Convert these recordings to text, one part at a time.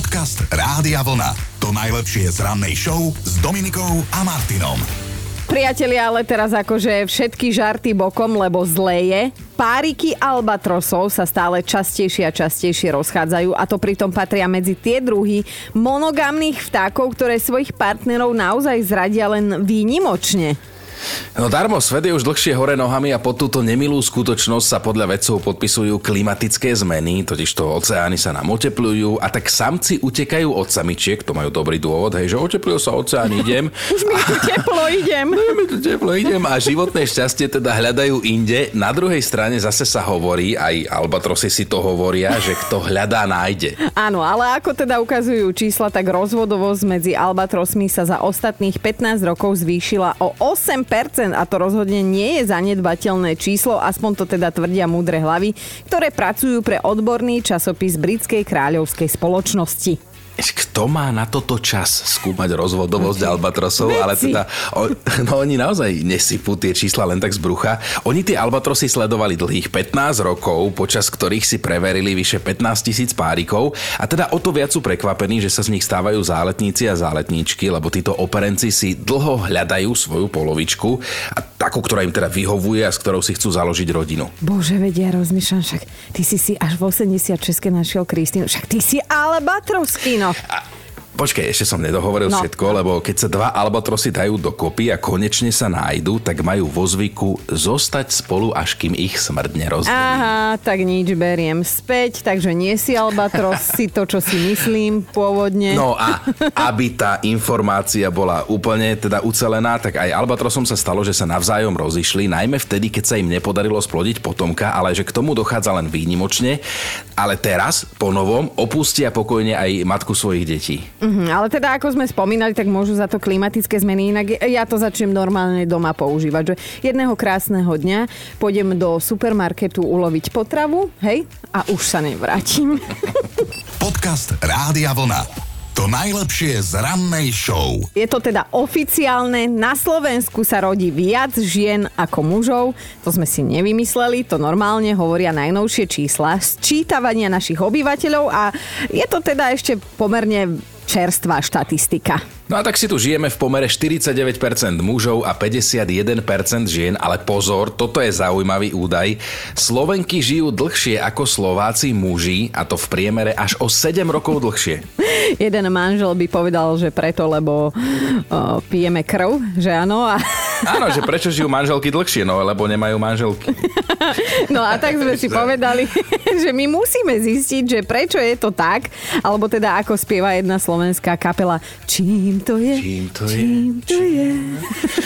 Podcast Rádia Vlna. To najlepšie z rannej show s Dominikou a Martinom. Priatelia, ale teraz akože všetky žarty bokom, lebo zlé je. Páriky albatrosov sa stále častejšie a častejšie rozchádzajú a to pritom patria medzi tie druhy monogamných vtákov, ktoré svojich partnerov naozaj zradia len výnimočne. No darmo, svet je už dlhšie hore nohami a pod túto nemilú skutočnosť sa podľa vedcov podpisujú klimatické zmeny, totiž to oceány sa nám oteplujú a tak samci utekajú od samičiek, to majú dobrý dôvod, hej, že oteplujú sa oceán, idem. Už mi tu teplo idem. No, mi tu teplo idem a životné šťastie teda hľadajú inde. Na druhej strane zase sa hovorí, aj albatrosy si to hovoria, že kto hľadá, nájde. Áno, ale ako teda ukazujú čísla, tak rozvodovosť medzi albatrosmi sa za ostatných 15 rokov zvýšila o 8 a to rozhodne nie je zanedbateľné číslo, aspoň to teda tvrdia múdre hlavy, ktoré pracujú pre odborný časopis Britskej kráľovskej spoločnosti kto má na toto čas skúmať rozvodovosť albatrosov, ale teda o, no, oni naozaj nesypú tie čísla len tak z brucha. Oni tie albatrosy sledovali dlhých 15 rokov, počas ktorých si preverili vyše 15 tisíc párikov a teda o to viac sú prekvapení, že sa z nich stávajú záletníci a záletníčky, lebo títo operenci si dlho hľadajú svoju polovičku a takú, ktorá im teda vyhovuje a s ktorou si chcú založiť rodinu. Bože, vedia, rozmýšľam, však ty si si až v 86 našiel Kristínu, však ty si albatrosky, no. A, Počkej, ešte som nedohovoril no. všetko, lebo keď sa dva albatrosy dajú dokopy a konečne sa nájdu, tak majú vo zvyku zostať spolu, až kým ich smrť nerozdelí. Aha, tak nič beriem späť, takže nie si albatros, si to, čo si myslím pôvodne. No a aby tá informácia bola úplne teda ucelená, tak aj albatrosom sa stalo, že sa navzájom rozišli, najmä vtedy, keď sa im nepodarilo splodiť potomka, ale že k tomu dochádza len výnimočne. Ale teraz, po novom, opustia pokojne aj matku svojich detí. Mm-hmm, ale teda ako sme spomínali, tak môžu za to klimatické zmeny. Inak ja to začnem normálne doma používať. Že jedného krásneho dňa pôjdem do supermarketu uloviť potravu, hej, a už sa nevrátim. Podcast Rádia Vlna. To najlepšie z rannej show. Je to teda oficiálne. Na Slovensku sa rodí viac žien ako mužov. To sme si nevymysleli, to normálne hovoria najnovšie čísla sčítavania našich obyvateľov a je to teda ešte pomerne čerstvá štatistika. No a tak si tu žijeme v pomere 49% mužov a 51% žien, ale pozor, toto je zaujímavý údaj. Slovenky žijú dlhšie ako Slováci muži a to v priemere až o 7 rokov dlhšie. Jeden manžel by povedal, že preto, lebo o, pijeme krv, že áno. A... Áno, že prečo žijú manželky dlhšie, no lebo nemajú manželky. No a tak sme si povedali, že my musíme zistiť, že prečo je to tak, alebo teda ako spieva jedna slovenská kapela Čím to je? Čím to čím je? To je?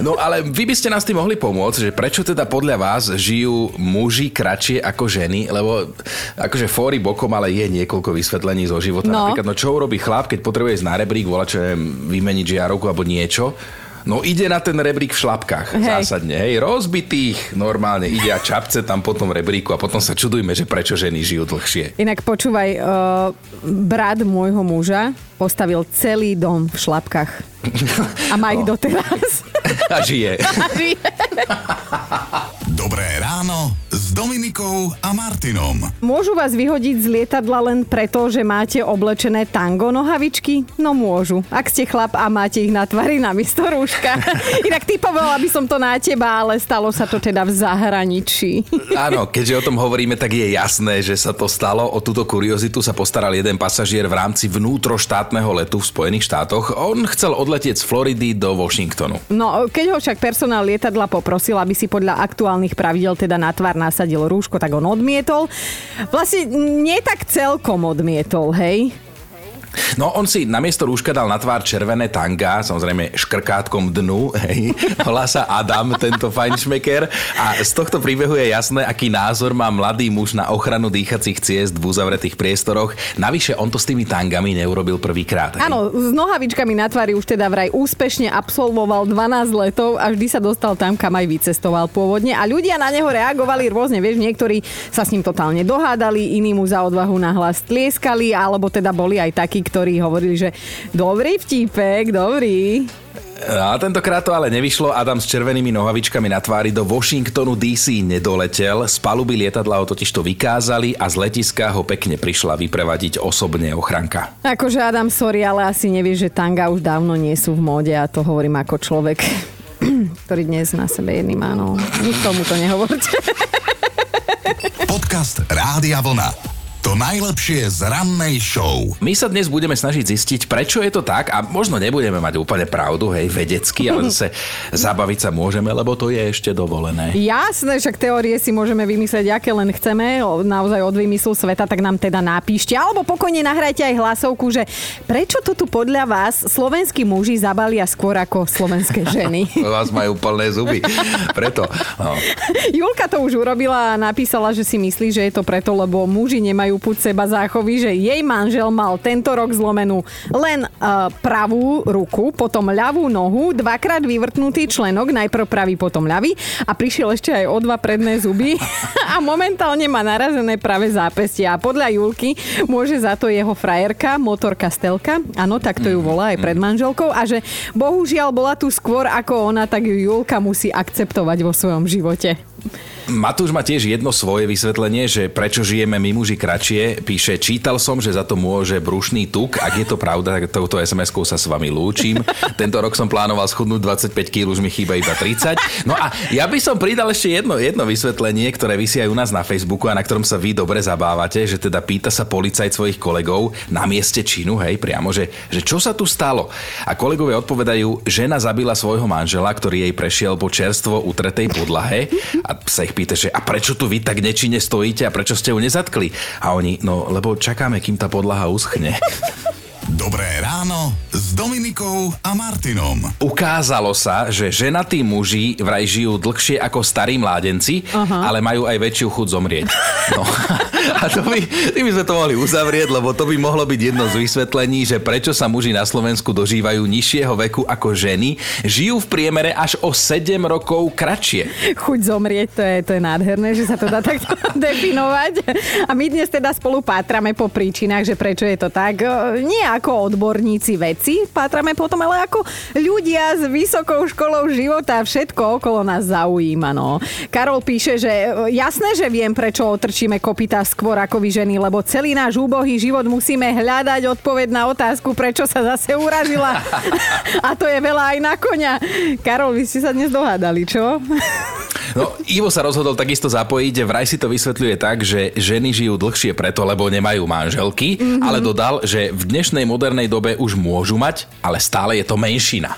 No ale vy by ste nás tým mohli pomôcť, že prečo teda podľa vás žijú muži kratšie ako ženy, lebo akože fóry bokom, ale je niekoľko vysvetlení zo života. No. Napríklad, no čo urobí chlap, keď potrebuje ísť na rebrík, volá čo vymeniť žiarovku alebo niečo No ide na ten rebrík v šlapkách, hej. zásadne, hej, rozbitých, normálne ide a čapce tam po tom rebríku a potom sa čudujme, že prečo ženy žijú dlhšie. Inak počúvaj, uh, brat môjho muža postavil celý dom v šlapkách. A má ich no. doteraz. A žije. A žije. Dobré ráno Dominikou a Martinom. Môžu vás vyhodiť z lietadla len preto, že máte oblečené tango nohavičky? No môžu. Ak ste chlap a máte ich na tvári na miesto rúška. Inak typovala by som to na teba, ale stalo sa to teda v zahraničí. Áno, keďže o tom hovoríme, tak je jasné, že sa to stalo. O túto kuriozitu sa postaral jeden pasažier v rámci vnútroštátneho letu v Spojených štátoch. On chcel odletieť z Floridy do Washingtonu. No, keď ho však personál lietadla poprosil, aby si podľa aktuálnych pravidel teda na tvár nasadil rúško, tak on odmietol. Vlastne nie tak celkom odmietol, hej. No on si namiesto rúška dal na tvár červené tanga, samozrejme škrkátkom dnu, hej. Volá sa Adam, tento fajnšmeker. A z tohto príbehu je jasné, aký názor má mladý muž na ochranu dýchacích ciest v uzavretých priestoroch. Navyše on to s tými tangami neurobil prvýkrát. Áno, s nohavičkami na tvári už teda vraj úspešne absolvoval 12 letov a vždy sa dostal tam, kam aj vycestoval pôvodne. A ľudia na neho reagovali rôzne, vieš, niektorí sa s ním totálne dohádali, iní mu za odvahu nahlas tlieskali, alebo teda boli aj takí, ktorí hovorili, že dobrý vtípek, dobrý. A tentokrát to ale nevyšlo. Adam s červenými nohavičkami na tvári do Washingtonu DC nedoletel. Z paluby lietadla ho totiž to vykázali a z letiska ho pekne prišla vyprevadiť osobne ochranka. Akože Adam, sorry, ale asi nevieš, že tanga už dávno nie sú v móde a to hovorím ako človek, ktorý dnes na sebe jedný má. No, tomu to nehovorte. Podcast Rádia Vlna. To najlepšie z rannej show. My sa dnes budeme snažiť zistiť, prečo je to tak a možno nebudeme mať úplne pravdu, hej, vedecky, ale zase zabaviť sa môžeme, lebo to je ešte dovolené. Jasné, však teórie si môžeme vymyslieť, aké len chceme, naozaj od vymyslu sveta, tak nám teda napíšte, alebo pokojne nahrajte aj hlasovku, že prečo to tu podľa vás slovenskí muži zabalia skôr ako slovenské ženy? vás majú plné zuby. Preto. No. Julka to už urobila a napísala, že si myslí, že je to preto, lebo muži nemajú majú puť seba záchovy, že jej manžel mal tento rok zlomenú len uh, pravú ruku, potom ľavú nohu, dvakrát vyvrtnutý členok, najprv pravý, potom ľavý. A prišiel ešte aj o dva predné zuby. A momentálne má narazené práve zápestie. A podľa Julky môže za to jeho frajerka, motorka Stelka, áno, tak to ju volá aj pred manželkou. A že bohužiaľ bola tu skôr ako ona, tak ju Julka musí akceptovať vo svojom živote. Matúš má tiež jedno svoje vysvetlenie, že prečo žijeme my muži kratšie. Píše, čítal som, že za to môže brušný tuk. Ak je to pravda, tak touto SMS-kou sa s vami lúčim. Tento rok som plánoval schudnúť 25 kg, už mi chýba iba 30. No a ja by som pridal ešte jedno, jedno vysvetlenie, ktoré vysí aj u nás na Facebooku a na ktorom sa vy dobre zabávate, že teda pýta sa policajt svojich kolegov na mieste činu, hej, priamo, že, že čo sa tu stalo. A kolegovia odpovedajú, žena zabila svojho manžela, ktorý jej prešiel po čerstvo utretej podlahe a sa ich pýta, že a prečo tu vy tak nečine stojíte a prečo ste ju nezatkli? A oni, no lebo čakáme, kým tá podlaha uschne. Dobré ráno s Dominikou a Martinom. Ukázalo sa, že ženatí muži vraj žijú dlhšie ako starí mládenci, uh-huh. ale majú aj väčšiu chuť zomrieť. No. A to by, tým by sme to mohli uzavrieť, lebo to by mohlo byť jedno z vysvetlení, že prečo sa muži na Slovensku dožívajú nižšieho veku ako ženy, žijú v priemere až o 7 rokov kratšie. Chuť zomrieť, to je, to je nádherné, že sa to dá takto definovať. A my dnes teda spolu pátrame po príčinách, že prečo je to tak. Nie ako odborníci veci, pátrame potom, ale ako ľudia s vysokou školou života všetko okolo nás zaujíma. No. Karol píše, že e, jasné, že viem, prečo otrčíme kopita skôr ako vy ženy, lebo celý náš úbohý život musíme hľadať odpoveď na otázku, prečo sa zase urazila. A to je veľa aj na konia. Karol, vy ste sa dnes dohádali, čo? No, Ivo sa rozhodol takisto zapojiť, vraj si to vysvetľuje tak, že ženy žijú dlhšie preto, lebo nemajú manželky, mm-hmm. ale dodal, že v dnešnej modernej dobe už môžu mať, ale stále je to menšina.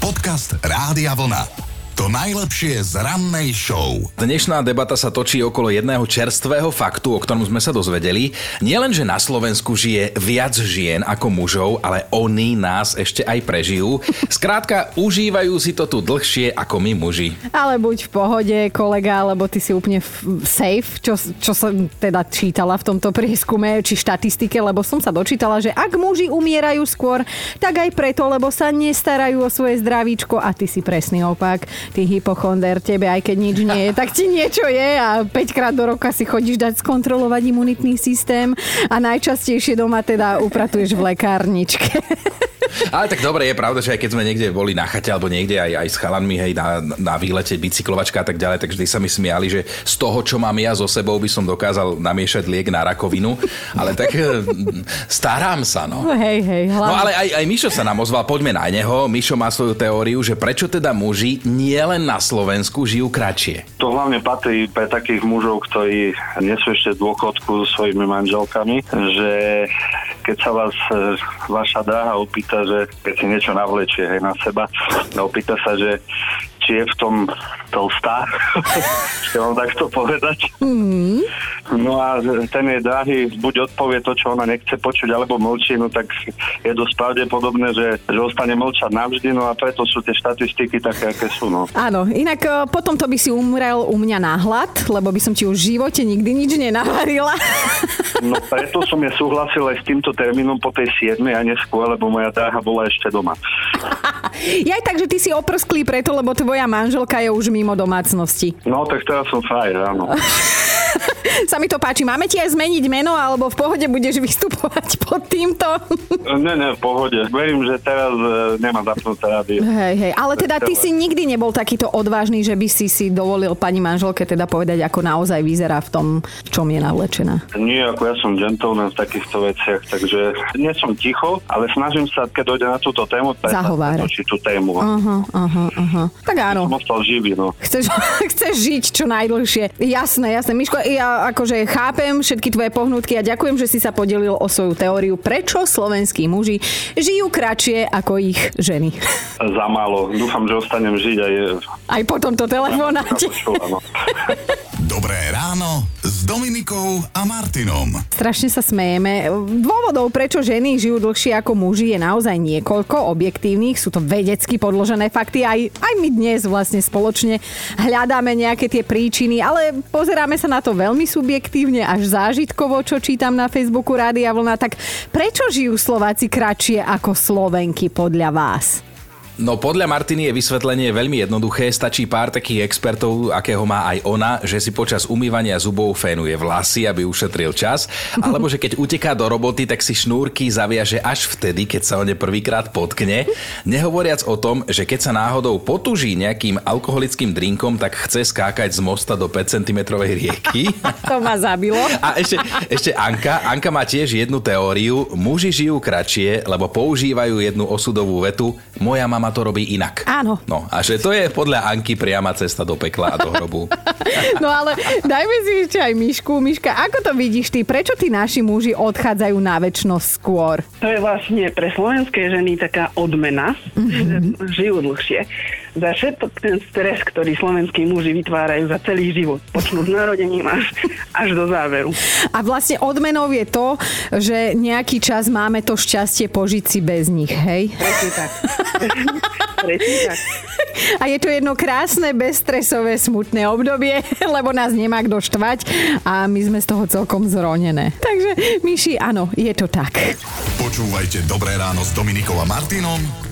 Podcast Rádia Vlna. To najlepšie z rannej show. Dnešná debata sa točí okolo jedného čerstvého faktu, o ktorom sme sa dozvedeli. Nielen, že na Slovensku žije viac žien ako mužov, ale oni nás ešte aj prežijú. Skrátka, užívajú si to tu dlhšie ako my muži. Ale buď v pohode, kolega, lebo ty si úplne safe, čo, čo som teda čítala v tomto prieskume, či štatistike, lebo som sa dočítala, že ak muži umierajú skôr, tak aj preto, lebo sa nestarajú o svoje zdravíčko a ty si presný opak ty hypochonder, tebe aj keď nič nie je, tak ti niečo je a 5 krát do roka si chodíš dať skontrolovať imunitný systém a najčastejšie doma teda upratuješ v lekárničke. Ale tak dobre, je pravda, že aj keď sme niekde boli na chate alebo niekde aj, aj s chalanmi, hej, na, na výlete, bicyklovačka a tak ďalej, tak vždy sa mi smiali, že z toho, čo mám ja so sebou, by som dokázal namiešať liek na rakovinu. Ale tak eh, starám sa, no. Hej, hej, hlavne. No ale aj, aj Mišo sa nám ozval, poďme na neho. Mišo má svoju teóriu, že prečo teda muži nie len na Slovensku žijú kratšie. To hlavne patrí pre takých mužov, ktorí nie sú ešte v dôchodku so svojimi manželkami, že keď sa vás eh, vaša dráha opýta, že keď si niečo navlečie hej, na seba, no opýta sa, že či je v tom tlstá, chcem vám takto povedať. Mm. No a ten je drahý, buď odpovie to, čo ona nechce počuť, alebo mlčí, no tak je dosť pravdepodobné, že, že ostane mlčať navždy, no a preto sú tie štatistiky také, aké sú. No. Áno, inak e, potom to by si umrel u mňa náhľad, lebo by som ti už v živote nikdy nič nenavarila. No preto som ja súhlasil aj s týmto termínom po tej 7 a neskôr, lebo moja dráha bola ešte doma. ja aj tak, že ty si oprsklý preto, lebo tvoja manželka je už mimo domácnosti. No tak teraz som frajer, áno. sa mi to páči. Máme ti aj zmeniť meno, alebo v pohode budeš vystupovať pod týmto? Ne, ne, v pohode. Verím, že teraz e, nemá zapnuté rádio. Hej, hej. Ale teda ty si nikdy nebol takýto odvážny, že by si si dovolil pani manželke teda povedať, ako naozaj vyzerá v tom, v čom je navlečená. Nie, ako ja som gentleman v takýchto veciach, takže nie som ticho, ale snažím sa, keď dojde na túto tému, tak Zahovárať. točiť tú tému. Aha, aha, aha. Tak áno. Som ostal živý, no. Chceš, chceš žiť čo najdlhšie. Jasné, jasné. Miško, ja akože chápem všetky tvoje pohnutky a ďakujem, že si sa podelil o svoju teóriu, prečo slovenskí muži žijú kratšie ako ich ženy. Za málo. Dúfam, že ostanem žiť aj... Aj po tomto telefonáte. Dobré ráno s Dominikou a Martinom. Strašne sa smejeme. Dôvodov, prečo ženy žijú dlhšie ako muži, je naozaj niekoľko objektívnych. Sú to vedecky podložené fakty. Aj, aj my dnes vlastne spoločne hľadáme nejaké tie príčiny, ale pozeráme sa na to veľmi subjektívne, až zážitkovo, čo čítam na Facebooku Rádia Vlna. Tak prečo žijú Slováci kratšie ako Slovenky podľa vás? No podľa Martiny je vysvetlenie veľmi jednoduché, stačí pár takých expertov, akého má aj ona, že si počas umývania zubov fénuje vlasy, aby ušetril čas, alebo že keď uteká do roboty, tak si šnúrky zaviaže až vtedy, keď sa o ne prvýkrát potkne. Nehovoriac o tom, že keď sa náhodou potuží nejakým alkoholickým drinkom, tak chce skákať z mosta do 5 cm rieky. To ma zabilo. A ešte, ešte Anka. Anka má tiež jednu teóriu. Muži žijú kratšie, lebo používajú jednu osudovú vetu. Moja mama to robí inak. Áno. No a že to je podľa Anky priama cesta do pekla a do hrobu. No ale dajme si ešte aj Mišku. Miška, ako to vidíš ty? Prečo tí naši muži odchádzajú na väčšnosť skôr? To je vlastne pre slovenské ženy taká odmena, mm-hmm. že žijú dlhšie. Za všetok ten stres, ktorý slovenskí muži vytvárajú za celý život, počnúť s narodením až, až do záveru. A vlastne odmenou je to, že nejaký čas máme to šťastie požiť si bez nich, hej? Presne tak. Presne tak. A je to jedno krásne, bezstresové, smutné obdobie, lebo nás nemá kto štvať a my sme z toho celkom zronené. Takže, Myši, áno, je to tak. Počúvajte Dobré ráno s Dominikou a Martinom